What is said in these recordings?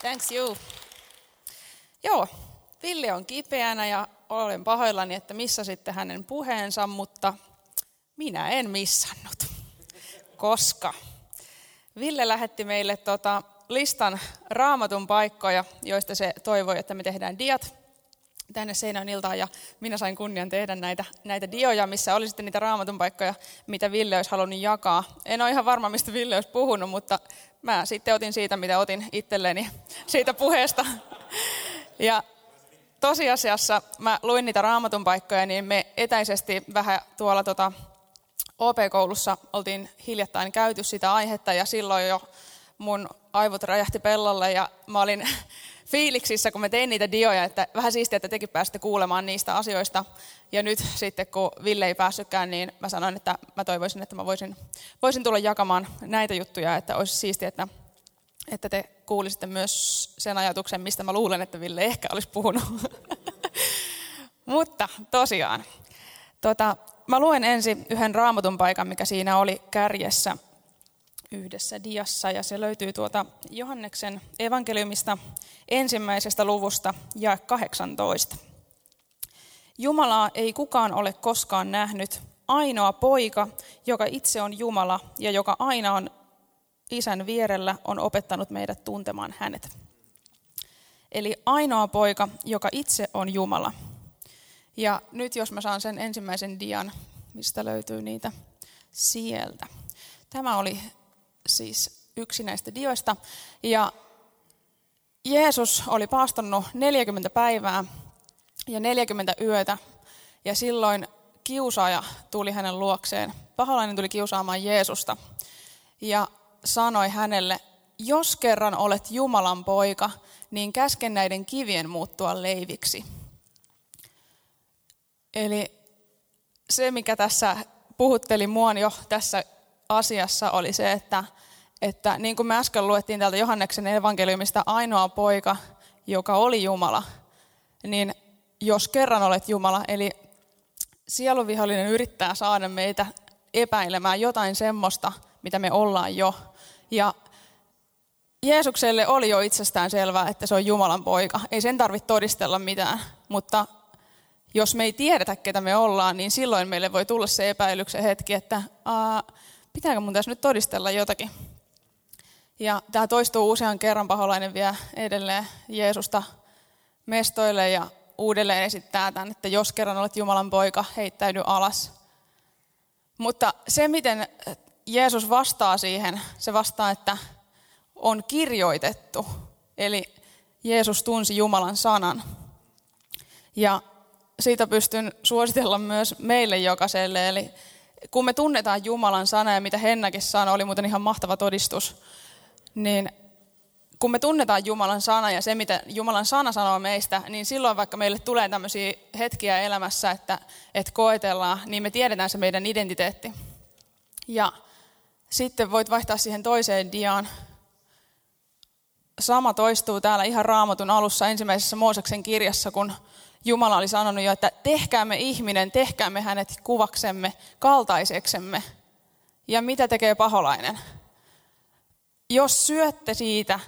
Thanks you. Joo, Ville on kipeänä ja olen pahoillani, että missä sitten hänen puheensa, mutta minä en missannut, koska Ville lähetti meille tota listan raamatun paikkoja, joista se toivoi, että me tehdään diat tänne Seinäön iltaan ja minä sain kunnian tehdä näitä, näitä dioja, missä oli sitten niitä raamatun paikkoja, mitä Ville olisi halunnut jakaa. En ole ihan varma, mistä Ville olisi puhunut, mutta mä sitten otin siitä, mitä otin itselleni siitä puheesta. Ja tosiasiassa mä luin niitä raamatun paikkoja, niin me etäisesti vähän tuolla tota OP-koulussa oltiin hiljattain käyty sitä aihetta ja silloin jo mun aivot räjähti pellolle ja mä olin fiiliksissä, kun mä tein niitä dioja, että vähän siistiä, että tekin pääsitte kuulemaan niistä asioista. Ja nyt sitten, kun Ville ei päässytkään, niin mä sanoin, että mä toivoisin, että mä voisin, voisin tulla jakamaan näitä juttuja, että olisi siistiä, että, että te kuulisitte myös sen ajatuksen, mistä mä luulen, että Ville ehkä olisi puhunut. Mutta tosiaan, tota, mä luen ensin yhden raamatun paikan, mikä siinä oli kärjessä yhdessä diassa, ja se löytyy tuota Johanneksen evankeliumista ensimmäisestä luvusta ja 18. Jumalaa ei kukaan ole koskaan nähnyt, ainoa poika, joka itse on Jumala ja joka aina on isän vierellä, on opettanut meidät tuntemaan hänet. Eli ainoa poika, joka itse on Jumala. Ja nyt jos mä saan sen ensimmäisen dian, mistä löytyy niitä sieltä. Tämä oli siis yksi näistä dioista. Ja Jeesus oli paastannut 40 päivää ja 40 yötä, ja silloin kiusaaja tuli hänen luokseen. Paholainen tuli kiusaamaan Jeesusta ja sanoi hänelle, jos kerran olet Jumalan poika, niin käsken näiden kivien muuttua leiviksi. Eli se, mikä tässä puhutteli mua jo tässä asiassa, oli se, että että niin kuin me äsken luettiin täältä Johanneksen evankeliumista, ainoa poika, joka oli Jumala, niin jos kerran olet Jumala, eli sieluvihollinen yrittää saada meitä epäilemään jotain semmoista, mitä me ollaan jo. Ja Jeesukselle oli jo itsestään selvää, että se on Jumalan poika. Ei sen tarvitse todistella mitään, mutta jos me ei tiedetä, ketä me ollaan, niin silloin meille voi tulla se epäilyksen hetki, että pitääkö mun tässä nyt todistella jotakin. Ja tämä toistuu usean kerran, paholainen vie edelleen Jeesusta mestoille ja uudelleen esittää tämän, että jos kerran olet Jumalan poika, heittäydy alas. Mutta se, miten Jeesus vastaa siihen, se vastaa, että on kirjoitettu. Eli Jeesus tunsi Jumalan sanan. Ja siitä pystyn suositella myös meille jokaiselle. Eli kun me tunnetaan Jumalan sana ja mitä Hennäkin sanoi, oli muuten ihan mahtava todistus niin kun me tunnetaan Jumalan sana ja se, mitä Jumalan sana sanoo meistä, niin silloin vaikka meille tulee tämmöisiä hetkiä elämässä, että, että koetellaan, niin me tiedetään se meidän identiteetti. Ja sitten voit vaihtaa siihen toiseen diaan. Sama toistuu täällä ihan raamatun alussa ensimmäisessä Mooseksen kirjassa, kun Jumala oli sanonut jo, että tehkäämme ihminen, tehkäämme hänet kuvaksemme, kaltaiseksemme. Ja mitä tekee paholainen? Jos syötte siitä,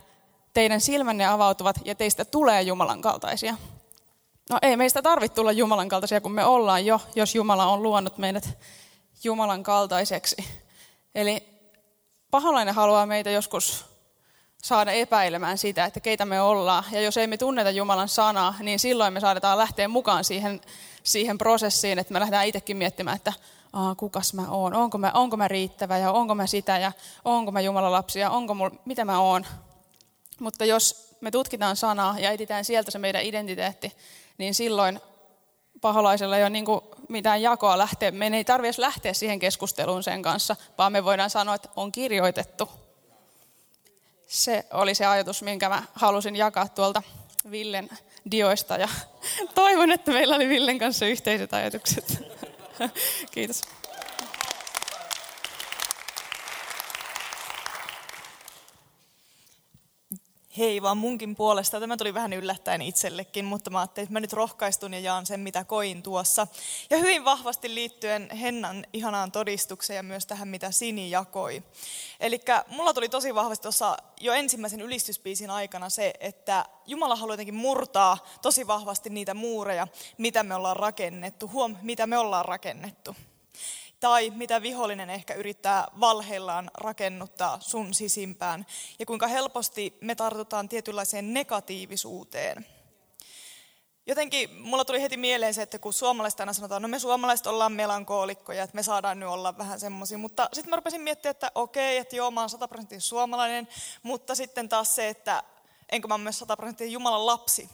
teidän silmänne avautuvat ja teistä tulee Jumalan kaltaisia. No ei meistä tarvitse tulla Jumalan kaltaisia, kun me ollaan jo, jos Jumala on luonut meidät Jumalan kaltaiseksi. Eli paholainen haluaa meitä joskus saada epäilemään sitä, että keitä me ollaan. Ja jos ei me tunneta Jumalan sanaa, niin silloin me saadaan lähteä mukaan siihen, siihen prosessiin, että me lähdetään itsekin miettimään, että Aa, kukas mä oon, onko mä, onko mä riittävä ja onko mä sitä ja onko mä Jumalan lapsi ja onko mul, mitä mä oon. Mutta jos me tutkitaan sanaa ja etsitään sieltä se meidän identiteetti, niin silloin paholaisella ei ole niin mitään jakoa lähteä. Meidän ei tarvitse lähteä siihen keskusteluun sen kanssa, vaan me voidaan sanoa, että on kirjoitettu. Se oli se ajatus, minkä mä halusin jakaa tuolta Villen dioista ja toivon, että meillä oli Villen kanssa yhteiset ajatukset. Kiitos. Hei vaan munkin puolesta. Tämä tuli vähän yllättäen itsellekin, mutta mä ajattelin, että mä nyt rohkaistun ja jaan sen, mitä koin tuossa. Ja hyvin vahvasti liittyen Hennan ihanaan todistukseen ja myös tähän, mitä Sini jakoi. Eli mulla tuli tosi vahvasti tuossa jo ensimmäisen ylistyspiisin aikana se, että Jumala haluaa jotenkin murtaa tosi vahvasti niitä muureja, mitä me ollaan rakennettu. Huom, mitä me ollaan rakennettu tai mitä vihollinen ehkä yrittää valheillaan rakennuttaa sun sisimpään, ja kuinka helposti me tartutaan tietynlaiseen negatiivisuuteen. Jotenkin mulla tuli heti mieleen se, että kun suomalaiset aina sanotaan, no me suomalaiset ollaan melankoolikkoja, että me saadaan nyt olla vähän semmoisia, mutta sitten mä rupesin miettimään, että okei, että joo, mä oon 100 prosenttia suomalainen, mutta sitten taas se, että enkö mä oon myös 100 prosenttia Jumalan lapsi.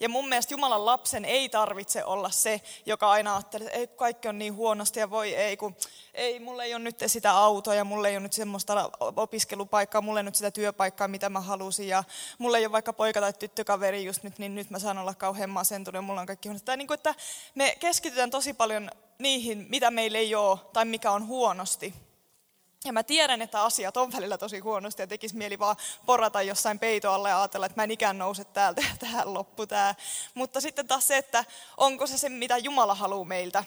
Ja mun mielestä Jumalan lapsen ei tarvitse olla se, joka aina ajattelee, että ei, kaikki on niin huonosti ja voi ei, kun ei, mulla ei ole nyt sitä autoa ja mulla ei ole nyt semmoista opiskelupaikkaa, mulla ei nyt sitä työpaikkaa, mitä mä halusin ja mulla ei ole vaikka poika tai tyttökaveri just nyt, niin nyt mä saan olla kauhean masentunut ja mulla on kaikki huonosti. Tai niin kuin, että me keskitytään tosi paljon niihin, mitä meillä ei ole tai mikä on huonosti. Ja mä tiedän, että asiat on välillä tosi huonosti ja tekisi mieli vaan porata jossain peitoalle ja ajatella, että mä en ikään nouse täältä ja tähän loppu tää. Mutta sitten taas se, että onko se se, mitä Jumala haluaa meiltä.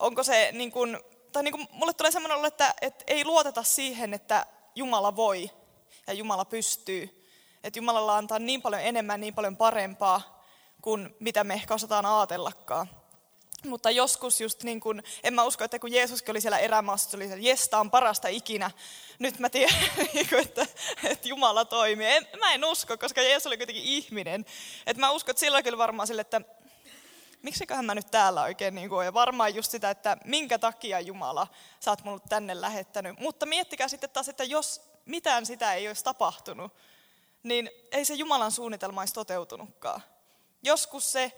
Onko se niin kuin, tai niin kuin mulle tulee semmoinen olo, että, että ei luoteta siihen, että Jumala voi ja Jumala pystyy. Että Jumalalla antaa niin paljon enemmän, niin paljon parempaa kuin mitä me ehkä osataan ajatellakaan. Mutta joskus just niin kuin, en mä usko, että kun Jeesuskin oli siellä erämaassa, se oli se, että on parasta ikinä. Nyt mä tiedän, niinku, että, että Jumala toimii. En, mä en usko, koska Jeesus oli kuitenkin ihminen. Et mä uskon, että sillä kyllä varmaan sille, että miksiköhän mä nyt täällä oikein niin kuin, ja varmaan just sitä, että minkä takia Jumala sä oot mulle tänne lähettänyt. Mutta miettikää sitten taas, että jos mitään sitä ei olisi tapahtunut, niin ei se Jumalan suunnitelma olisi toteutunutkaan. Joskus se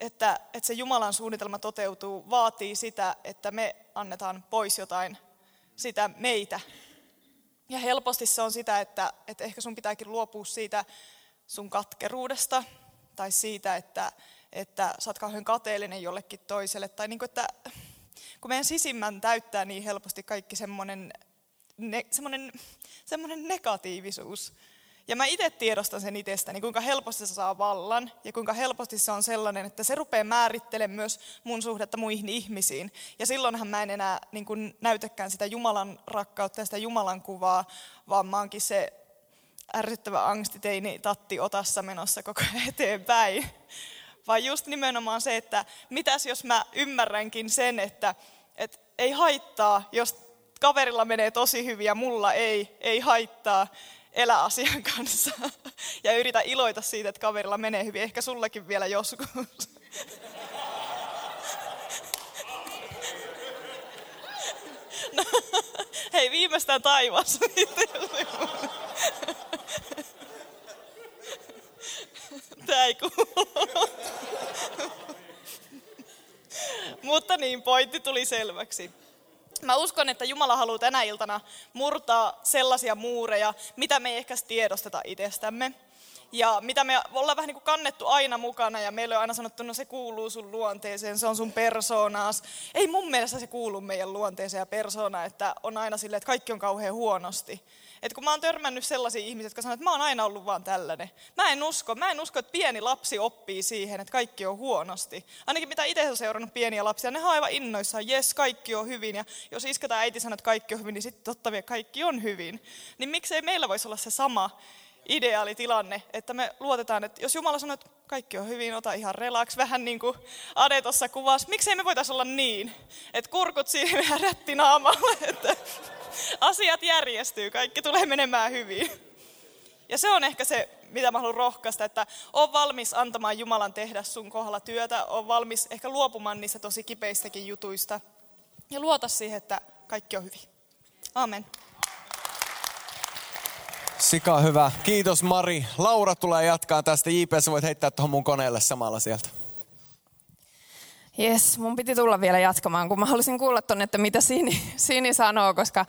että, että se Jumalan suunnitelma toteutuu, vaatii sitä, että me annetaan pois jotain sitä meitä. Ja helposti se on sitä, että, että ehkä sun pitääkin luopua siitä sun katkeruudesta tai siitä, että, että sä oot kauhean kateellinen jollekin toiselle. Tai niin kuin, että kun meidän sisimmän täyttää niin helposti kaikki semmoinen, ne, negatiivisuus, ja mä itse tiedostan sen itsestäni, kuinka helposti se saa vallan ja kuinka helposti se on sellainen, että se rupeaa määrittelemään myös mun suhdetta muihin ihmisiin. Ja silloinhan mä en enää niin kuin näytäkään sitä Jumalan rakkautta ja sitä Jumalan kuvaa, vaan mä oonkin se ärsyttävä angstiteini tatti otassa menossa koko ajan eteenpäin. Vaan just nimenomaan se, että mitäs jos mä ymmärränkin sen, että, että ei haittaa, jos kaverilla menee tosi hyvin ja mulla ei, ei haittaa elä asian kanssa ja yritä iloita siitä, että kaverilla menee hyvin. Ehkä sullakin vielä joskus. No, hei, viimeistään taivas. Tämä ei kuulu. Mutta niin, pointti tuli selväksi. Mä uskon, että Jumala haluaa tänä iltana murtaa sellaisia muureja, mitä me ei ehkä tiedosteta itsestämme. Ja mitä me ollaan vähän niin kuin kannettu aina mukana ja meille on aina sanottu, no se kuuluu sun luonteeseen, se on sun persoonaas. Ei mun mielestä se kuulu meidän luonteeseen ja persoonaan, että on aina silleen, että kaikki on kauhean huonosti. Et kun mä oon törmännyt sellaisia ihmisiä, jotka sanoo, että mä oon aina ollut vaan tällainen. Mä en usko, mä en usko, että pieni lapsi oppii siihen, että kaikki on huonosti. Ainakin mitä itse on seurannut pieniä lapsia, ne on aivan innoissaan, jes, kaikki on hyvin. Ja jos iskä tai äiti sanoo, että kaikki on hyvin, niin sitten totta vielä kaikki on hyvin. Niin miksei meillä voisi olla se sama ideaali tilanne, että me luotetaan, että jos Jumala sanoo, että kaikki on hyvin, ota ihan relax, vähän niin kuin Ade tuossa kuvasi. Miksei me voitaisiin olla niin, että kurkut siihen vähän rätti naamalle, että asiat järjestyy, kaikki tulee menemään hyvin. Ja se on ehkä se, mitä mä haluan rohkaista, että on valmis antamaan Jumalan tehdä sun kohdalla työtä, on valmis ehkä luopumaan niistä tosi kipeistäkin jutuista. Ja luota siihen, että kaikki on hyvin. Amen. Sika hyvä. Kiitos Mari. Laura tulee jatkaa tästä. JP, sä voit heittää tuohon mun koneelle samalla sieltä. Jes, mun piti tulla vielä jatkamaan, kun mä halusin kuulla tonne, että mitä Sini, Sini sanoo, koska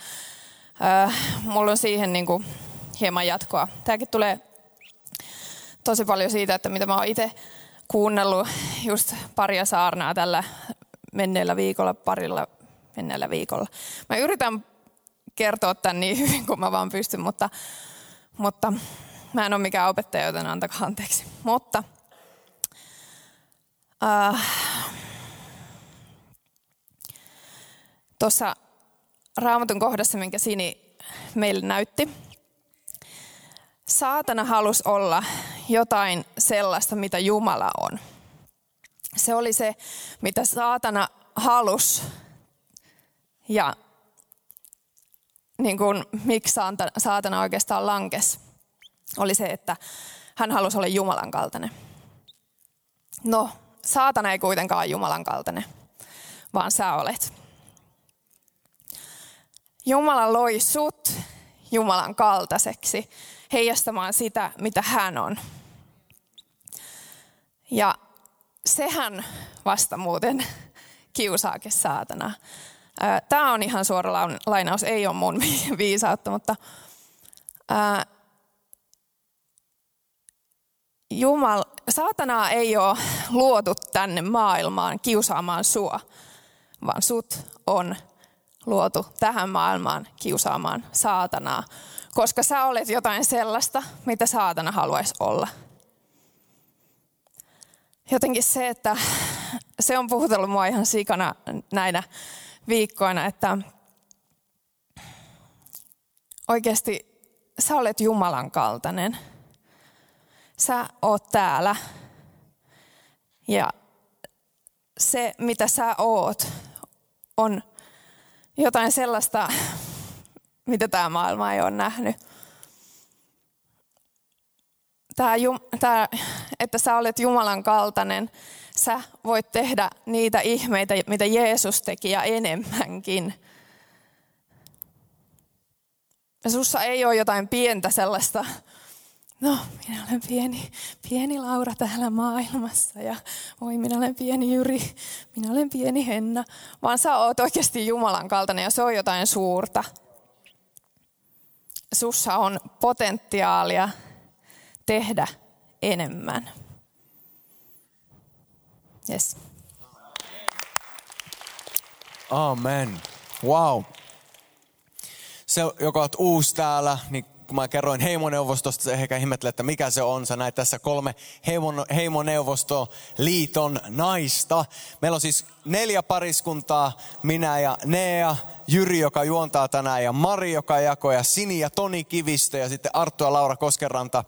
äh, mulla on siihen niin kuin hieman jatkoa. Tämäkin tulee tosi paljon siitä, että mitä mä oon itse kuunnellut just paria saarnaa tällä menneellä viikolla, parilla menneellä viikolla. Mä yritän kertoa tämän niin hyvin kuin mä vaan pystyn, mutta Mutta mä en ole mikään opettaja, joten antakaa anteeksi. Mutta äh, tuossa raamatun kohdassa, minkä Sini meille näytti, saatana halusi olla jotain sellaista, mitä Jumala on. Se oli se, mitä saatana halusi. Ja niin kuin, miksi saatana oikeastaan lankes, oli se, että hän halusi olla Jumalan kaltainen. No, saatana ei kuitenkaan ole Jumalan kaltainen, vaan sä olet. Jumala loi sut Jumalan kaltaiseksi, heijastamaan sitä, mitä hän on. Ja sehän vasta muuten kiusaakin saatana. Tämä on ihan suora lainaus, ei ole mun viisautta, mutta Jumal, saatanaa ei ole luotu tänne maailmaan kiusaamaan sua, vaan sut on luotu tähän maailmaan kiusaamaan saatanaa, koska sä olet jotain sellaista, mitä saatana haluaisi olla. Jotenkin se, että se on puhutellut mua ihan sikana näinä viikkoina, että oikeasti sä olet Jumalan kaltainen. Sä oot täällä ja se, mitä sä oot, on jotain sellaista, mitä tämä maailma ei ole nähnyt. Tämä, tämä, että sä olet Jumalan kaltainen, sä voit tehdä niitä ihmeitä, mitä Jeesus teki ja enemmänkin. Ja sussa ei ole jotain pientä sellaista, no minä olen pieni, pieni Laura täällä maailmassa ja voi minä olen pieni Jyri, minä olen pieni Henna. Vaan sä oot oikeasti Jumalan kaltainen ja se on jotain suurta. Sussa on potentiaalia tehdä enemmän. Yes. Amen. Wow. Se, joka on uusi täällä, niin kun mä kerroin heimoneuvostosta, se ehkä ihmettelee, että mikä se on. Sä näet tässä kolme heimon, heimoneuvosto-liiton naista. Meillä on siis neljä pariskuntaa, minä ja Nea, Jyri, joka juontaa tänään, ja Mari, joka jakoi, ja Sini ja Toni Kivistö, ja sitten Arttu ja Laura Koskeranta.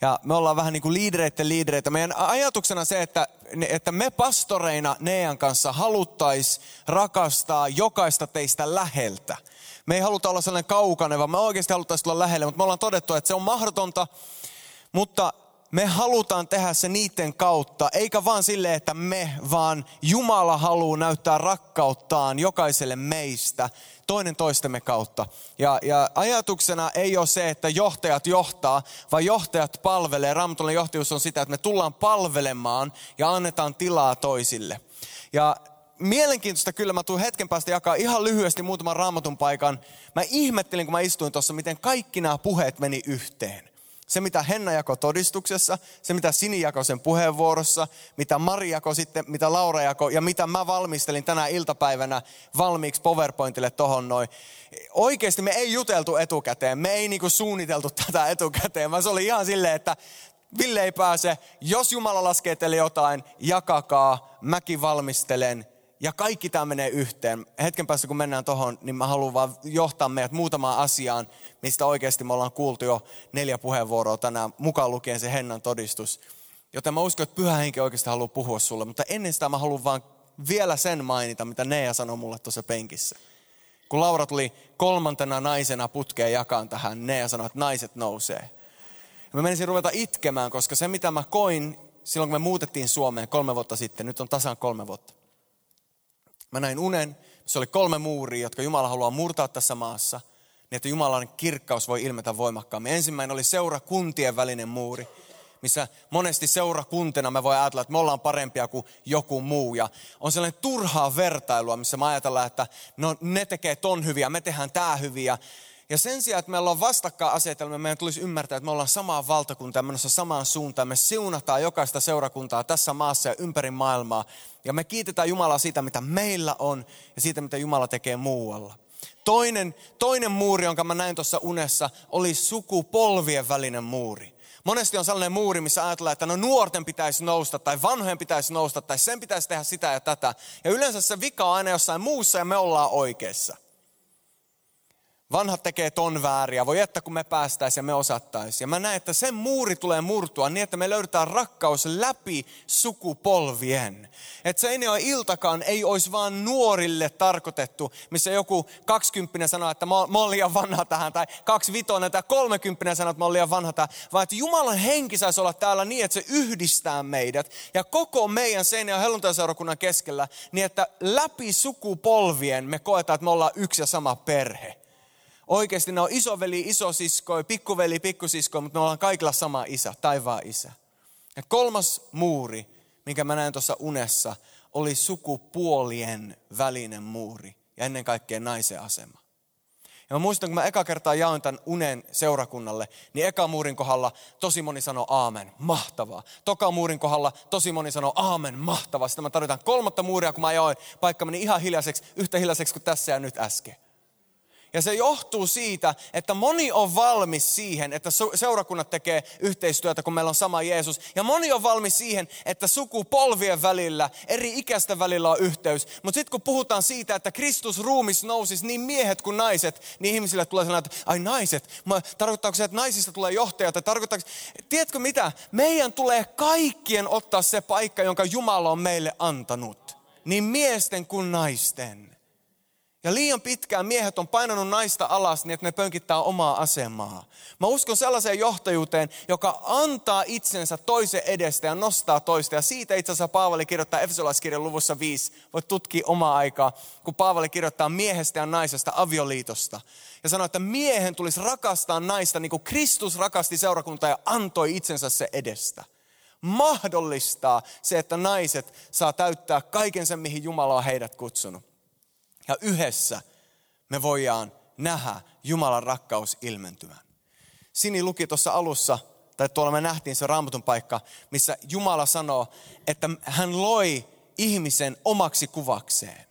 Ja me ollaan vähän niin kuin liidereiden liidereitä. Meidän ajatuksena se, että, että me pastoreina Nean kanssa haluttais rakastaa jokaista teistä läheltä. Me ei haluta olla sellainen kaukainen, vaan me oikeasti haluttaisiin tulla lähelle, mutta me ollaan todettu, että se on mahdotonta, mutta me halutaan tehdä se niiden kautta, eikä vaan sille, että me, vaan Jumala haluaa näyttää rakkauttaan jokaiselle meistä toinen toistemme kautta. Ja, ja ajatuksena ei ole se, että johtajat johtaa, vaan johtajat palvelee. Raamatullinen johtajuus on sitä, että me tullaan palvelemaan ja annetaan tilaa toisille. Ja mielenkiintoista kyllä, mä tuun hetken päästä jakaa ihan lyhyesti muutaman raamatun paikan. Mä ihmettelin, kun mä istuin tuossa, miten kaikki nämä puheet meni yhteen. Se, mitä Henna jakoi todistuksessa, se, mitä Sini jakoi sen puheenvuorossa, mitä Mari jakoi sitten, mitä Laura jakoi ja mitä mä valmistelin tänä iltapäivänä valmiiksi PowerPointille tohon noin. Oikeasti me ei juteltu etukäteen, me ei niinku suunniteltu tätä etukäteen, vaan se oli ihan silleen, että Ville ei pääse, jos Jumala laskee teille jotain, jakakaa, mäkin valmistelen, ja kaikki tämä menee yhteen. Hetken päästä kun mennään tuohon, niin mä haluan vaan johtaa meidät muutamaan asiaan, mistä oikeasti me ollaan kuultu jo neljä puheenvuoroa tänään, mukaan lukien se Hennan todistus. Joten mä uskon, että pyhä henki oikeasti haluaa puhua sulle. Mutta ennen sitä mä haluan vaan vielä sen mainita, mitä Nea sanoi mulle tuossa penkissä. Kun Laura tuli kolmantena naisena putkeen jakaan tähän, Nea sanoi, että naiset nousee. Ja mä menisin ruveta itkemään, koska se mitä mä koin silloin, kun me muutettiin Suomeen kolme vuotta sitten, nyt on tasan kolme vuotta Mä näin unen, se oli kolme muuria, jotka Jumala haluaa murtaa tässä maassa, niin että Jumalan kirkkaus voi ilmetä voimakkaammin. Ensimmäinen oli seurakuntien välinen muuri, missä monesti seurakuntena me voi ajatella, että me ollaan parempia kuin joku muu. Ja on sellainen turhaa vertailua, missä me ajatellaan, että no ne tekee ton hyviä, me tehdään tää hyviä. Ja sen sijaan, että meillä on vastakkain asetelma, meidän tulisi ymmärtää, että me ollaan samaa valtakuntaa menossa samaan suuntaan. Me siunataan jokaista seurakuntaa tässä maassa ja ympäri maailmaa. Ja me kiitetään Jumalaa siitä, mitä meillä on ja siitä, mitä Jumala tekee muualla. Toinen, toinen muuri, jonka mä näin tuossa unessa, oli sukupolvien välinen muuri. Monesti on sellainen muuri, missä ajatellaan, että no nuorten pitäisi nousta tai vanhojen pitäisi nousta tai sen pitäisi tehdä sitä ja tätä. Ja yleensä se vika on aina jossain muussa ja me ollaan oikeassa. Vanhat tekee ton vääriä, voi että kun me päästäisiin ja me osattaisiin. Ja mä näen, että sen muuri tulee murtua niin, että me löydetään rakkaus läpi sukupolvien. Että se ei ole iltakaan ei olisi vaan nuorille tarkoitettu, missä joku kaksikymppinen sanoo, että mä, oon liian vanha tähän, tai kaksi vitonen tai kolmekymppinen sanoo, että mä oon liian vanha tähän, vaan että Jumalan henki saisi olla täällä niin, että se yhdistää meidät ja koko meidän Seinäjoen helluntaiseurakunnan keskellä, niin että läpi sukupolvien me koetaan, että me ollaan yksi ja sama perhe. Oikeasti ne on isoveli, isosisko, pikkuveli, pikkusisko, mutta me ollaan kaikilla sama isä, taivaan isä. Ja kolmas muuri, minkä mä näen tuossa unessa, oli sukupuolien välinen muuri ja ennen kaikkea naisen asema. Ja mä muistan, kun mä eka kertaa jaoin tämän unen seurakunnalle, niin eka muurin kohdalla tosi moni sanoi aamen, mahtavaa. Toka muurin kohdalla tosi moni sanoi aamen, mahtavaa. Sitten mä tarvitaan kolmatta muuria, kun mä jaoin, paikka meni ihan hiljaiseksi, yhtä hiljaiseksi kuin tässä ja nyt äsken. Ja se johtuu siitä, että moni on valmis siihen, että seurakunnat tekee yhteistyötä, kun meillä on sama Jeesus. Ja moni on valmis siihen, että sukupolvien välillä, eri ikäisten välillä on yhteys. Mutta sitten kun puhutaan siitä, että Kristus ruumis nousisi niin miehet kuin naiset, niin ihmisille tulee sellainen, että ai naiset, tarkoittaako se, että naisista tulee johtajat? Tai tarkoittaako, tiedätkö mitä? Meidän tulee kaikkien ottaa se paikka, jonka Jumala on meille antanut. Niin miesten kuin naisten. Ja liian pitkään miehet on painanut naista alas niin, että ne pönkittää omaa asemaa. Mä uskon sellaiseen johtajuuteen, joka antaa itsensä toisen edestä ja nostaa toista. Ja siitä itse asiassa Paavali kirjoittaa Efesolaiskirjan luvussa 5. Voit tutkia omaa aikaa, kun Paavali kirjoittaa miehestä ja naisesta avioliitosta. Ja sanoo, että miehen tulisi rakastaa naista niin kuin Kristus rakasti seurakuntaa ja antoi itsensä se edestä mahdollistaa se, että naiset saa täyttää kaiken sen, mihin Jumala on heidät kutsunut. Ja yhdessä me voidaan nähdä Jumalan rakkaus ilmentyvän. Sini luki tuossa alussa, tai tuolla me nähtiin se raamatun paikka, missä Jumala sanoo, että hän loi ihmisen omaksi kuvakseen.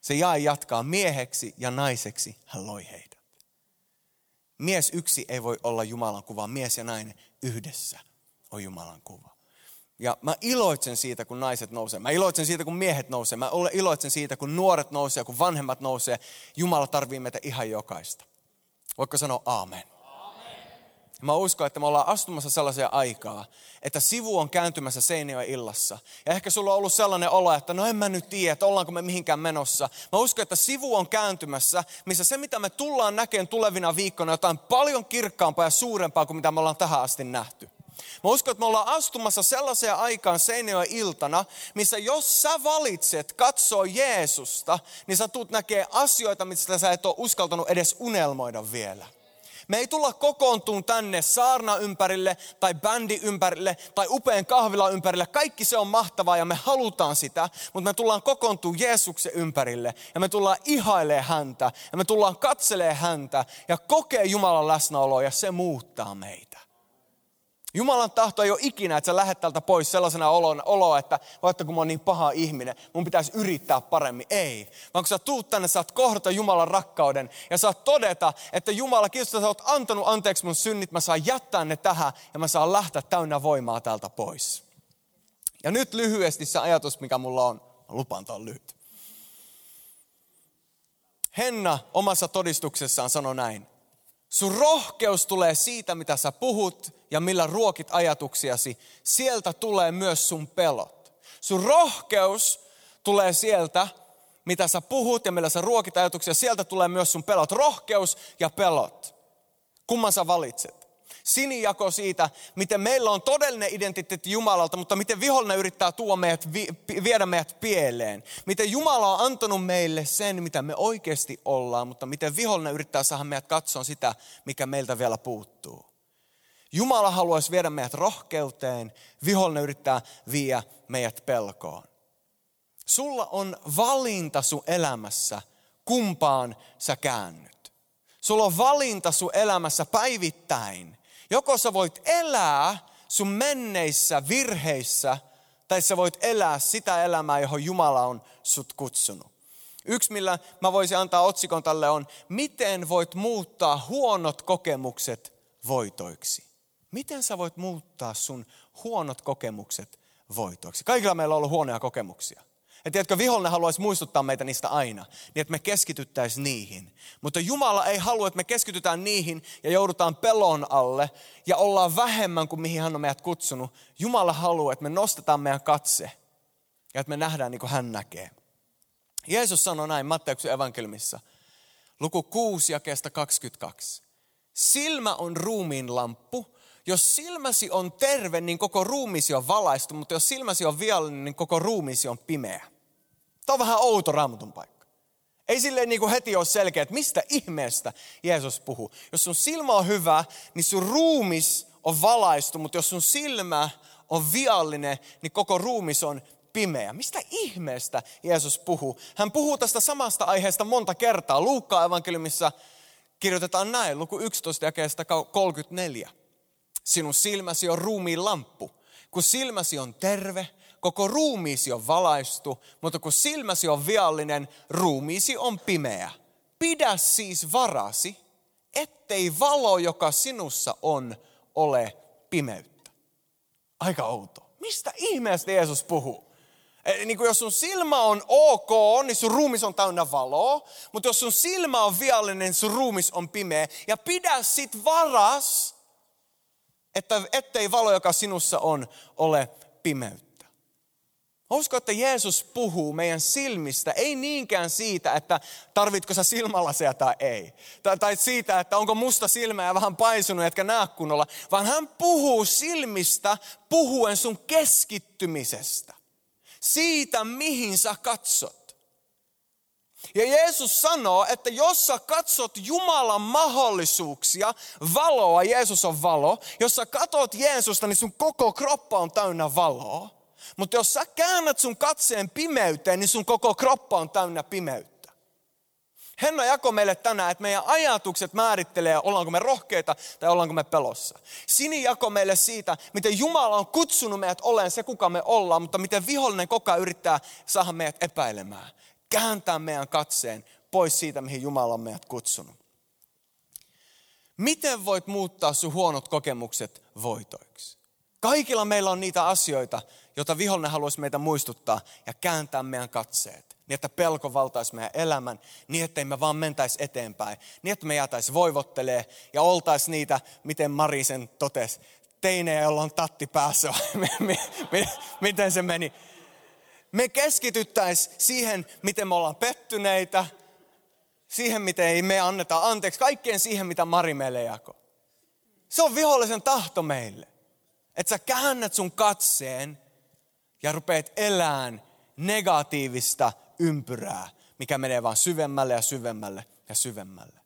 Se jäi jatkaa mieheksi ja naiseksi hän loi heidät. Mies yksi ei voi olla Jumalan kuva, mies ja nainen yhdessä on Jumalan kuva. Ja mä iloitsen siitä, kun naiset nousee. Mä iloitsen siitä, kun miehet nousee. Mä iloitsen siitä, kun nuoret nousee, kun vanhemmat nousee. Jumala tarvii meitä ihan jokaista. Voitko sanoa aamen? Mä uskon, että me ollaan astumassa sellaisia aikaa, että sivu on kääntymässä Seinäjoen illassa. Ja ehkä sulla on ollut sellainen olo, että no en mä nyt tiedä, että ollaanko me mihinkään menossa. Mä uskon, että sivu on kääntymässä, missä se mitä me tullaan näkemään tulevina viikkoina, jotain paljon kirkkaampaa ja suurempaa kuin mitä me ollaan tähän asti nähty. Mä uskon, että me ollaan astumassa sellaiseen aikaan Seinäjoen iltana, missä jos sä valitset katsoa Jeesusta, niin sä tuut näkee asioita, mistä sä et ole uskaltanut edes unelmoida vielä. Me ei tulla kokoontuun tänne saarna ympärille tai bändi ympärille tai upean kahvila ympärille. Kaikki se on mahtavaa ja me halutaan sitä, mutta me tullaan kokoontuun Jeesuksen ympärille ja me tullaan ihailee häntä ja me tullaan katselee häntä ja kokee Jumalan läsnäoloa ja se muuttaa meitä. Jumalan tahto ei ole ikinä, että sä lähdet täältä pois sellaisena oloa, että vaikka kun mä oon niin paha ihminen, mun pitäisi yrittää paremmin. Ei. Vaan kun sä tuut tänne, saat kohdata Jumalan rakkauden ja saat todeta, että Jumala, kiitos, että sä oot antanut anteeksi mun synnit, mä saan jättää ne tähän ja mä saan lähteä täynnä voimaa täältä pois. Ja nyt lyhyesti se ajatus, mikä mulla on. Mä lupaan, on lyhyt. Henna omassa todistuksessaan sanoi näin. Sun rohkeus tulee siitä, mitä sä puhut ja millä ruokit ajatuksiasi. Sieltä tulee myös sun pelot. Sun rohkeus tulee sieltä, mitä sä puhut ja millä sä ruokit ajatuksia. Sieltä tulee myös sun pelot. Rohkeus ja pelot. Kumman sä valitset? sinijako siitä, miten meillä on todellinen identiteetti Jumalalta, mutta miten vihollinen yrittää tuoda meidät, viedä meidät pieleen. Miten Jumala on antanut meille sen, mitä me oikeasti ollaan, mutta miten vihollinen yrittää saada meidät katsoa sitä, mikä meiltä vielä puuttuu. Jumala haluaisi viedä meidät rohkeuteen, vihollinen yrittää viedä meidät pelkoon. Sulla on valinta sun elämässä, kumpaan sä käännyt. Sulla on valinta sun elämässä päivittäin. Joko sä voit elää sun menneissä virheissä, tai sä voit elää sitä elämää, johon Jumala on sut kutsunut. Yksi, millä mä voisin antaa otsikon tälle on, miten voit muuttaa huonot kokemukset voitoiksi. Miten sä voit muuttaa sun huonot kokemukset voitoiksi? Kaikilla meillä on ollut huonoja kokemuksia. Ja tiedätkö, vihollinen haluaisi muistuttaa meitä niistä aina, niin että me keskityttäisiin niihin. Mutta Jumala ei halua, että me keskitytään niihin ja joudutaan pelon alle ja ollaan vähemmän kuin mihin hän on meidät kutsunut. Jumala haluaa, että me nostetaan meidän katse ja että me nähdään niin kuin hän näkee. Jeesus sanoi näin Matteuksen evankeliumissa, luku 6 ja kestä 22. Silmä on ruumiin lamppu. Jos silmäsi on terve, niin koko ruumisi on valaistu, mutta jos silmäsi on viallinen, niin koko ruumisi on pimeä. Tämä on vähän outo raamatun paikka. Ei silleen niin kuin heti ole selkeä, että mistä ihmeestä Jeesus puhuu. Jos sun silmä on hyvä, niin sun ruumis on valaistu, mutta jos sun silmä on viallinen, niin koko ruumis on pimeä. Mistä ihmeestä Jeesus puhuu? Hän puhuu tästä samasta aiheesta monta kertaa. Luukkaan evankeliumissa kirjoitetaan näin, luku 11 jakeesta 34. Sinun silmäsi on ruumiin lamppu. Kun silmäsi on terve, koko ruumiisi on valaistu, mutta kun silmäsi on viallinen, ruumiisi on pimeä. Pidä siis varasi, ettei valo, joka sinussa on, ole pimeyttä. Aika outo. Mistä ihmeestä Jeesus puhuu? E, niin kuin jos sun silmä on ok, niin sun ruumis on täynnä valoa. Mutta jos sun silmä on viallinen, niin sun ruumis on pimeä. Ja pidä sit varas, että ettei valo, joka sinussa on, ole pimeyttä. Usko, että Jeesus puhuu meidän silmistä, ei niinkään siitä, että tarvitko sä silmälaseja tai ei. Tai, tai siitä, että onko musta silmä ja vähän paisunut, etkä näe kunnolla. Vaan hän puhuu silmistä puhuen sun keskittymisestä. Siitä, mihin sä katsot. Ja Jeesus sanoo, että jos sä katsot Jumalan mahdollisuuksia, valoa, Jeesus on valo. Jos sä katot Jeesusta, niin sun koko kroppa on täynnä valoa. Mutta jos sä käännät sun katseen pimeyteen, niin sun koko kroppa on täynnä pimeyttä. Henna jako meille tänään, että meidän ajatukset määrittelee, ollaanko me rohkeita tai ollaanko me pelossa. Sini jako meille siitä, miten Jumala on kutsunut meidät olemaan se, kuka me ollaan, mutta miten vihollinen koko ajan yrittää saada meidät epäilemään. Kääntää meidän katseen pois siitä, mihin Jumala on meidät kutsunut. Miten voit muuttaa sun huonot kokemukset voitoiksi? Kaikilla meillä on niitä asioita, jota vihollinen haluaisi meitä muistuttaa ja kääntää meidän katseet. Niin, että pelko valtaisi meidän elämän, niin ettei me vaan mentäisi eteenpäin. Niin, että me jäätäisi voivottelee ja oltaisi niitä, miten Marisen totesi, teinejä, joilla on tatti päässä. miten se meni? Me keskityttäisi siihen, miten me ollaan pettyneitä, siihen, miten ei me anneta anteeksi, kaikkeen siihen, mitä Mari meille jako. Se on vihollisen tahto meille. Että sä käännät sun katseen ja rupeat elään negatiivista ympyrää, mikä menee vaan syvemmälle ja syvemmälle ja syvemmälle.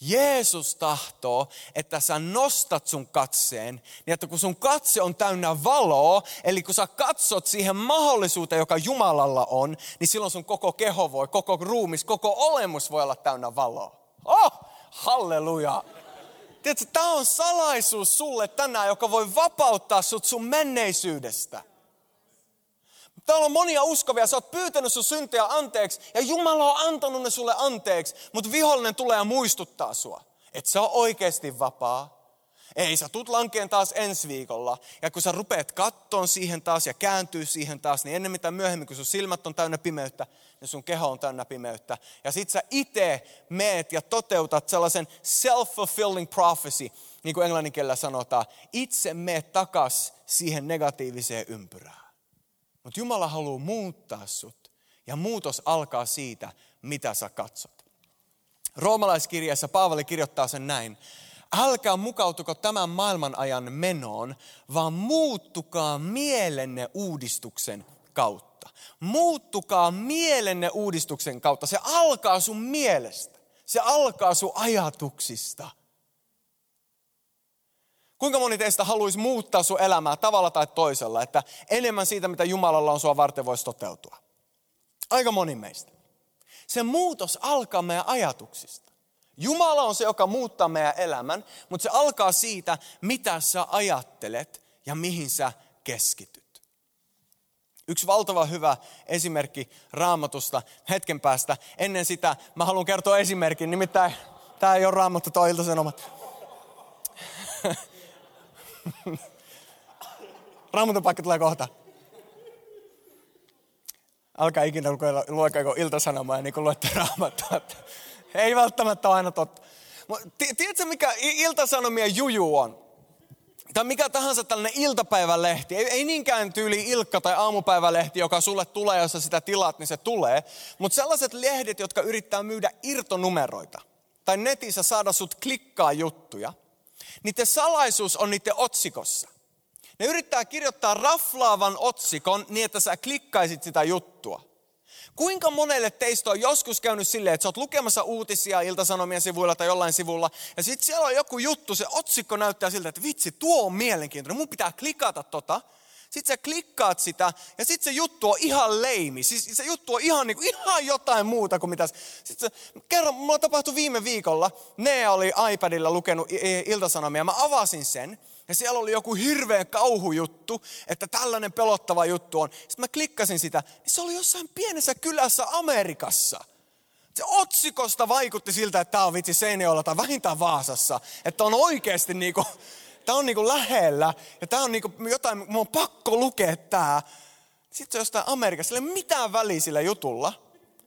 Jeesus tahtoo, että sä nostat sun katseen, niin että kun sun katse on täynnä valoa, eli kun sä katsot siihen mahdollisuuteen, joka Jumalalla on, niin silloin sun koko keho voi, koko ruumis, koko olemus voi olla täynnä valoa. Oh, halleluja! Tiedätkö, tämä on salaisuus sulle tänään, joka voi vapauttaa sut sun menneisyydestä. Täällä on monia uskovia, sä oot pyytänyt sun syntejä anteeksi ja Jumala on antanut ne sulle anteeksi, mutta vihollinen tulee ja muistuttaa sua, että sä on oikeasti vapaa. Ei, sä tulet lankeen taas ensi viikolla. Ja kun sä rupeat kattoon siihen taas ja kääntyy siihen taas, niin ennen mitä myöhemmin, kun sun silmät on täynnä pimeyttä, niin sun keho on täynnä pimeyttä. Ja sit sä itse meet ja toteutat sellaisen self-fulfilling prophecy, niin kuin englanninkielellä sanotaan. Itse meet takas siihen negatiiviseen ympyrään. Mutta Jumala haluaa muuttaa sut. Ja muutos alkaa siitä, mitä sä katsot. Roomalaiskirjassa Paavali kirjoittaa sen näin. Älkää mukautuko tämän maailman ajan menoon, vaan muuttukaa mielenne uudistuksen kautta. Muuttukaa mielenne uudistuksen kautta. Se alkaa sun mielestä. Se alkaa sun ajatuksista. Kuinka moni teistä haluaisi muuttaa sun elämää tavalla tai toisella, että enemmän siitä, mitä Jumalalla on sua varten, voisi toteutua? Aika moni meistä. Se muutos alkaa meidän ajatuksista. Jumala on se, joka muuttaa meidän elämän, mutta se alkaa siitä, mitä sä ajattelet ja mihin sä keskityt. Yksi valtava hyvä esimerkki raamatusta hetken päästä. Ennen sitä mä haluan kertoa esimerkin, nimittäin tämä ei ole raamattu, tuo iltasanomat. Raamatun paikka tulee kohta. Alkaa ikinä lukeeko iltasanomaa niin kuin luette raamattua. Ei välttämättä aina totta. Tiedätkö mikä iltasanomien juju on? tai mikä tahansa tällainen iltapäivälehti, ei, ei niinkään tyyli Ilkka tai aamupäivälehti, joka sulle tulee, jos sä sitä tilaat, niin se tulee. Mutta sellaiset lehdet, jotka yrittää myydä irtonumeroita tai netissä saada sut klikkaa juttuja, niiden salaisuus on niiden otsikossa. Ne yrittää kirjoittaa raflaavan otsikon niin, että sä klikkaisit sitä juttua. Kuinka monelle teistä on joskus käynyt silleen, että sä oot lukemassa uutisia iltasanomien sivuilla tai jollain sivulla, ja sitten siellä on joku juttu, se otsikko näyttää siltä, että vitsi, tuo on mielenkiintoinen, mun pitää klikata tota. Sitten sä klikkaat sitä, ja sitten se juttu on ihan leimi. Siis se juttu on ihan, niin kuin, ihan jotain muuta kuin mitä... Sitten kerran, mulla tapahtui viime viikolla, ne oli iPadilla lukenut iltasanomia, mä avasin sen, ja siellä oli joku hirveän kauhujuttu, että tällainen pelottava juttu on. Sitten mä klikkasin sitä, niin se oli jossain pienessä kylässä Amerikassa. Se otsikosta vaikutti siltä, että tämä on vitsi Seinäjoella tai vähintään Vaasassa. Että on oikeasti niinku, tämä on niinku lähellä ja tämä on niinku jotain, mun on pakko lukea tämä. Sitten se jostain Amerikassa, sillä ei mitään väliä sillä jutulla.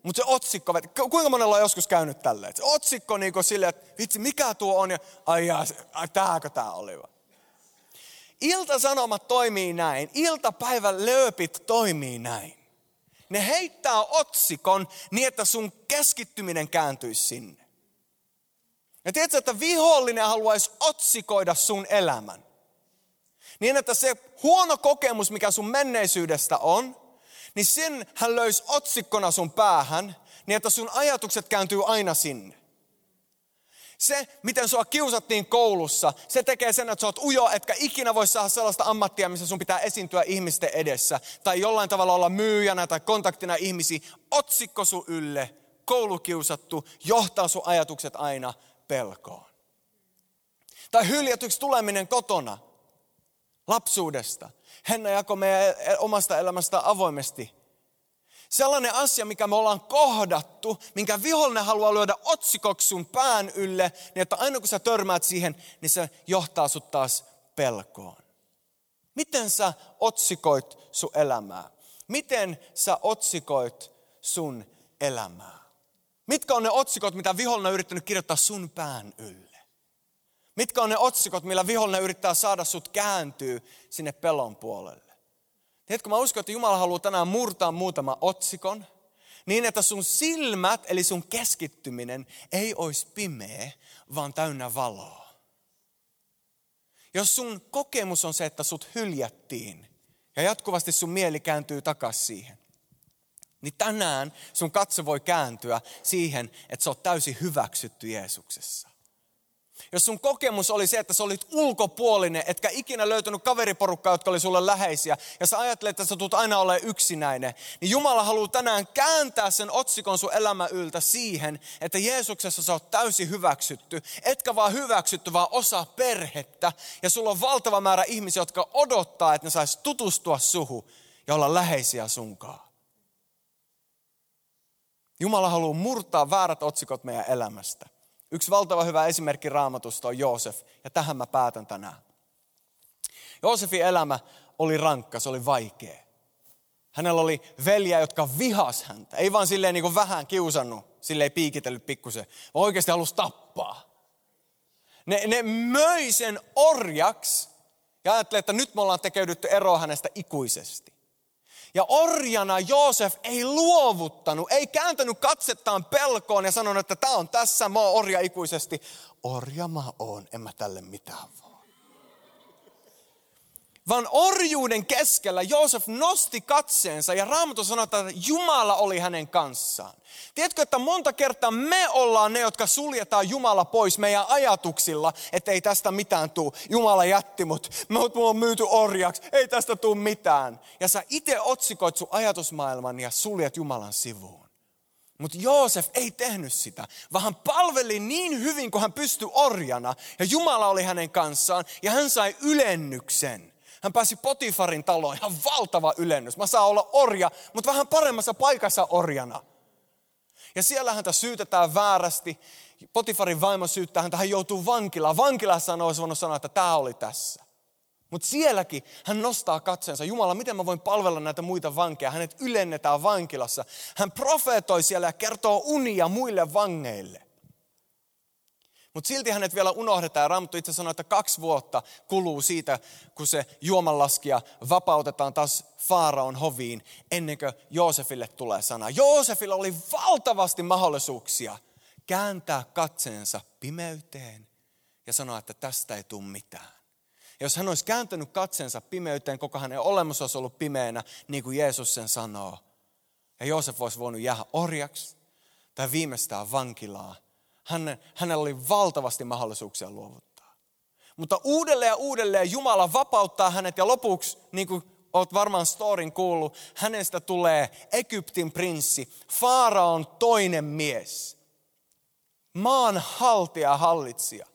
Mutta se otsikko, kuinka monella on joskus käynyt tälleen? Se otsikko niinku silleen, että vitsi mikä tuo on ja ai jaa, tääkö tämä oli vai? Iltasanomat toimii näin, iltapäivän lööpit toimii näin. Ne heittää otsikon niin, että sun keskittyminen kääntyisi sinne. Ja tiedätkö, että vihollinen haluaisi otsikoida sun elämän. Niin, että se huono kokemus, mikä sun menneisyydestä on, niin sen hän löysi otsikkona sun päähän, niin että sun ajatukset kääntyy aina sinne. Se, miten sua kiusattiin koulussa, se tekee sen, että sä oot ujo, etkä ikinä voi saada sellaista ammattia, missä sun pitää esiintyä ihmisten edessä. Tai jollain tavalla olla myyjänä tai kontaktina ihmisiin. Otsikko sun ylle, koulukiusattu, johtaa sun ajatukset aina pelkoon. Tai hyljätyksi tuleminen kotona, lapsuudesta. Henna jakoi meidän omasta elämästä avoimesti Sellainen asia, mikä me ollaan kohdattu, minkä vihollinen haluaa lyödä otsikoksi sun pään ylle, niin että aina kun sä törmäät siihen, niin se johtaa sut taas pelkoon. Miten sä otsikoit sun elämää? Miten sä otsikoit sun elämää? Mitkä on ne otsikot, mitä vihollinen on yrittänyt kirjoittaa sun pään ylle? Mitkä on ne otsikot, millä vihollinen yrittää saada sut kääntyä sinne pelon puolelle? Tiedätkö, mä uskon, että Jumala haluaa tänään murtaa muutama otsikon, niin että sun silmät, eli sun keskittyminen, ei olisi pimeä, vaan täynnä valoa. Jos sun kokemus on se, että sut hyljättiin, ja jatkuvasti sun mieli kääntyy takaisin siihen, niin tänään sun katse voi kääntyä siihen, että sä oot täysin hyväksytty Jeesuksessa. Jos sun kokemus oli se, että sä olit ulkopuolinen, etkä ikinä löytänyt kaveriporukkaa, jotka oli sulle läheisiä, ja sä ajattelet, että sä tulet aina ole yksinäinen, niin Jumala haluaa tänään kääntää sen otsikon sun elämä yltä siihen, että Jeesuksessa sä oot täysin hyväksytty, etkä vaan hyväksytty, vaan osa perhettä, ja sulla on valtava määrä ihmisiä, jotka odottaa, että ne sais tutustua suhu ja olla läheisiä sunkaan. Jumala haluaa murtaa väärät otsikot meidän elämästä. Yksi valtava hyvä esimerkki raamatusta on Joosef, ja tähän mä päätän tänään. Joosefin elämä oli rankka, se oli vaikea. Hänellä oli veljiä, jotka vihas häntä. Ei vaan silleen niin kuin vähän kiusannut, silleen piikitellyt pikkusen, vaan oikeasti halusi tappaa. Ne, ne möi sen orjaksi ja ajatteli, että nyt me ollaan tekeydytty eroa hänestä ikuisesti. Ja orjana Joosef ei luovuttanut, ei kääntänyt katsettaan pelkoon ja sanonut, että tämä on tässä, mä oon orja ikuisesti. Orja mä oon, en mä tälle mitään voi vaan orjuuden keskellä Joosef nosti katseensa ja Raamattu sanoo, että Jumala oli hänen kanssaan. Tiedätkö, että monta kertaa me ollaan ne, jotka suljetaan Jumala pois meidän ajatuksilla, että ei tästä mitään tuu. Jumala jätti mut, mut on myyty orjaksi, ei tästä tuu mitään. Ja sä itse otsikoit sun ajatusmaailman ja suljet Jumalan sivuun. Mutta Joosef ei tehnyt sitä, vaan hän palveli niin hyvin kuin hän pystyi orjana. Ja Jumala oli hänen kanssaan ja hän sai ylennyksen. Hän pääsi Potifarin taloon, ihan valtava ylennys. Mä saan olla orja, mutta vähän paremmassa paikassa orjana. Ja siellä häntä syytetään väärästi. Potifarin vaimo syyttää häntä, hän joutuu vankilaan. Vankilassa hän olisi voinut sanoa, että tämä oli tässä. Mutta sielläkin hän nostaa katseensa. Jumala, miten mä voin palvella näitä muita vankeja? Hänet ylennetään vankilassa. Hän profeetoi siellä ja kertoo unia muille vangeille. Mutta silti hänet vielä unohdetaan. Raamattu itse sanoo, että kaksi vuotta kuluu siitä, kun se juomanlaskija vapautetaan taas Faaraon hoviin, ennen kuin Joosefille tulee sana. Joosefilla oli valtavasti mahdollisuuksia kääntää katseensa pimeyteen ja sanoa, että tästä ei tule mitään. Ja jos hän olisi kääntänyt katseensa pimeyteen, koko hänen olemus olisi ollut pimeänä, niin kuin Jeesus sen sanoo. Ja Joosef olisi voinut jäädä orjaksi tai viimeistään vankilaan. Hän, hänellä oli valtavasti mahdollisuuksia luovuttaa. Mutta uudelleen ja uudelleen Jumala vapauttaa hänet ja lopuksi, niin kuin olet varmaan storin kuullut, hänestä tulee Egyptin prinssi, Faaraon toinen mies. Maan haltija hallitsija.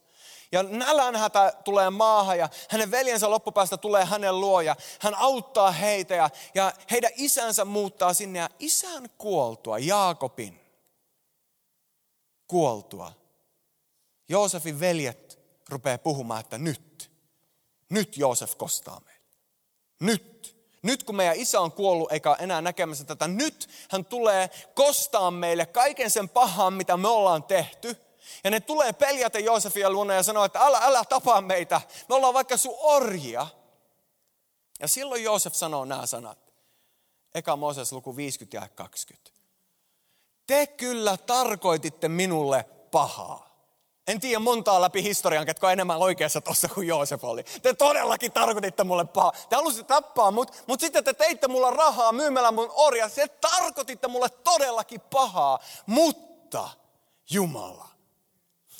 Ja nälänhätä tulee maahan ja hänen veljensä loppupäästä tulee hänen luoja. Hän auttaa heitä ja, ja heidän isänsä muuttaa sinne. Ja isän kuoltua, Jaakobin kuoltua, Joosefin veljet rupeaa puhumaan, että nyt, nyt Joosef kostaa meille. Nyt. Nyt kun meidän isä on kuollut eikä enää näkemässä tätä, nyt hän tulee kostaa meille kaiken sen pahan, mitä me ollaan tehty – ja ne tulee peljätä Joosefia luona ja sanoo, että älä, älä tapaa meitä. Me ollaan vaikka sun orjia. Ja silloin Joosef sanoo nämä sanat. Eka Mooses luku 50 ja 20. Te kyllä tarkoititte minulle pahaa. En tiedä montaa läpi historian, ketkä on enemmän oikeassa tuossa kuin Joosef oli. Te todellakin tarkoititte mulle pahaa. Te halusitte tappaa mut, mutta sitten te teitte mulla rahaa myymällä mun orja. Se tarkoititte mulle todellakin pahaa. Mutta Jumala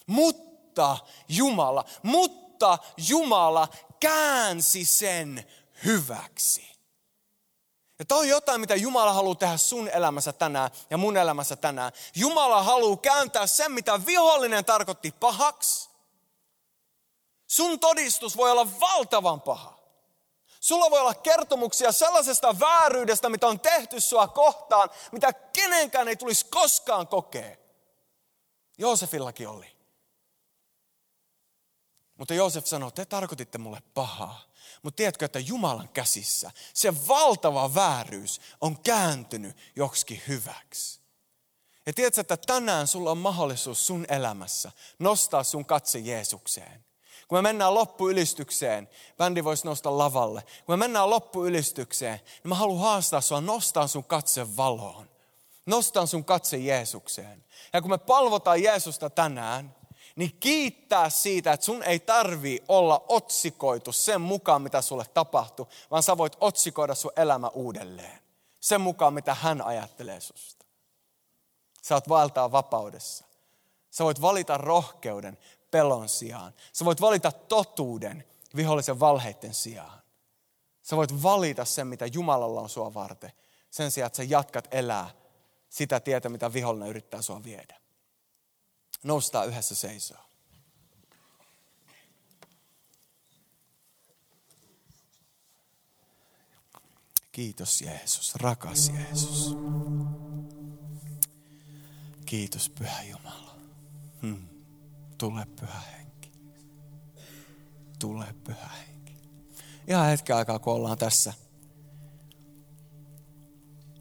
mutta Jumala, mutta Jumala käänsi sen hyväksi. Ja tämä on jotain, mitä Jumala haluaa tehdä sun elämässä tänään ja mun elämässä tänään. Jumala haluaa kääntää sen, mitä vihollinen tarkoitti pahaksi. Sun todistus voi olla valtavan paha. Sulla voi olla kertomuksia sellaisesta vääryydestä, mitä on tehty sua kohtaan, mitä kenenkään ei tulisi koskaan kokea. Joosefillakin oli. Mutta Joosef sanoi, te tarkoititte mulle pahaa. Mutta tiedätkö, että Jumalan käsissä se valtava vääryys on kääntynyt joksikin hyväksi. Ja tiedätkö, että tänään sulla on mahdollisuus sun elämässä nostaa sun katse Jeesukseen. Kun me mennään loppuylistykseen, bändi voisi nousta lavalle. Kun me mennään loppuylistykseen, niin mä haluan haastaa sua nostaa sun katse valoon. Nostaa sun katse Jeesukseen. Ja kun me palvotaan Jeesusta tänään, niin kiittää siitä, että sun ei tarvii olla otsikoitu sen mukaan, mitä sulle tapahtuu, vaan sä voit otsikoida sun elämä uudelleen. Sen mukaan, mitä hän ajattelee susta. Sä oot vaeltaa vapaudessa. Sä voit valita rohkeuden pelon sijaan. Sä voit valita totuuden vihollisen valheiden sijaan. Sä voit valita sen, mitä Jumalalla on sua varten. Sen sijaan, että sä jatkat elää sitä tietä, mitä vihollinen yrittää sua viedä noustaa yhdessä seisoo. Kiitos Jeesus, rakas Jeesus. Kiitos Pyhä Jumala. Hmm. Tule Pyhä Henki. Tule Pyhä Henki. Ihan hetken aikaa, kun ollaan tässä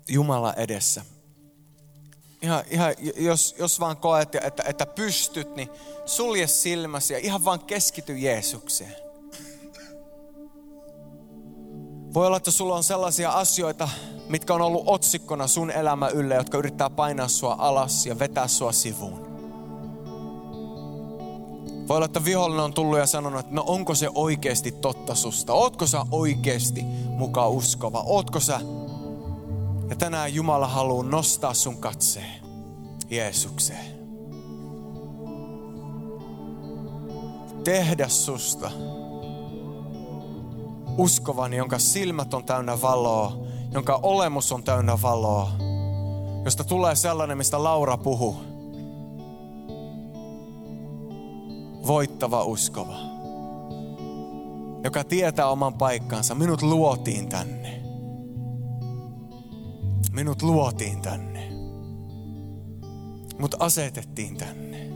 Jumala edessä ihan, ihan jos, jos vaan koet, että, että pystyt, niin sulje silmäsi ja ihan vaan keskity Jeesukseen. Voi olla, että sulla on sellaisia asioita, mitkä on ollut otsikkona sun elämä ylle, jotka yrittää painaa sua alas ja vetää sua sivuun. Voi olla, että vihollinen on tullut ja sanonut, että no onko se oikeasti totta susta? Ootko sä oikeasti mukaan uskova? Ootko sä ja tänään Jumala haluaa nostaa sun katseen Jeesukseen. Tehdä susta uskovan, jonka silmät on täynnä valoa, jonka olemus on täynnä valoa, josta tulee sellainen, mistä Laura puhuu. Voittava uskova. joka tietää oman paikkansa. Minut luotiin tänne. Minut luotiin tänne. Mut asetettiin tänne.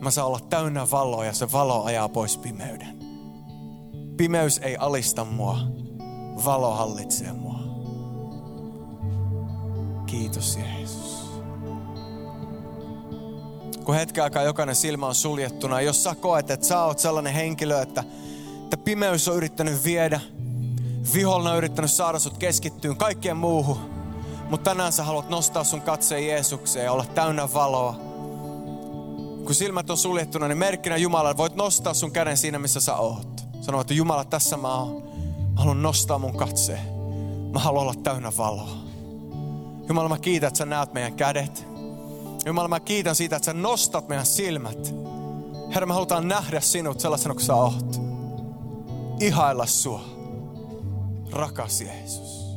Mä saan olla täynnä valoa ja se valo ajaa pois pimeyden. Pimeys ei alista mua, valo hallitsee mua. Kiitos Jeesus. Kun hetken aikaa jokainen silmä on suljettuna, jos sä koet, että sä oot sellainen henkilö, että, että pimeys on yrittänyt viedä, vihollinen on yrittänyt saada sut keskittyyn kaikkeen muuhun, mutta tänään sä haluat nostaa sun katseen Jeesukseen ja olla täynnä valoa. Kun silmät on suljettuna, niin merkkinä Jumala, voit nostaa sun käden siinä, missä sä oot. Sanoa, että Jumala, tässä mä oon. Mä haluan nostaa mun katseen. Mä haluan olla täynnä valoa. Jumala, mä kiitän, että sä näet meidän kädet. Jumala, mä kiitän siitä, että sä nostat meidän silmät. Herra, me halutaan nähdä sinut sellaisena kuin sä oot. Ihailla sua. Rakas Jeesus.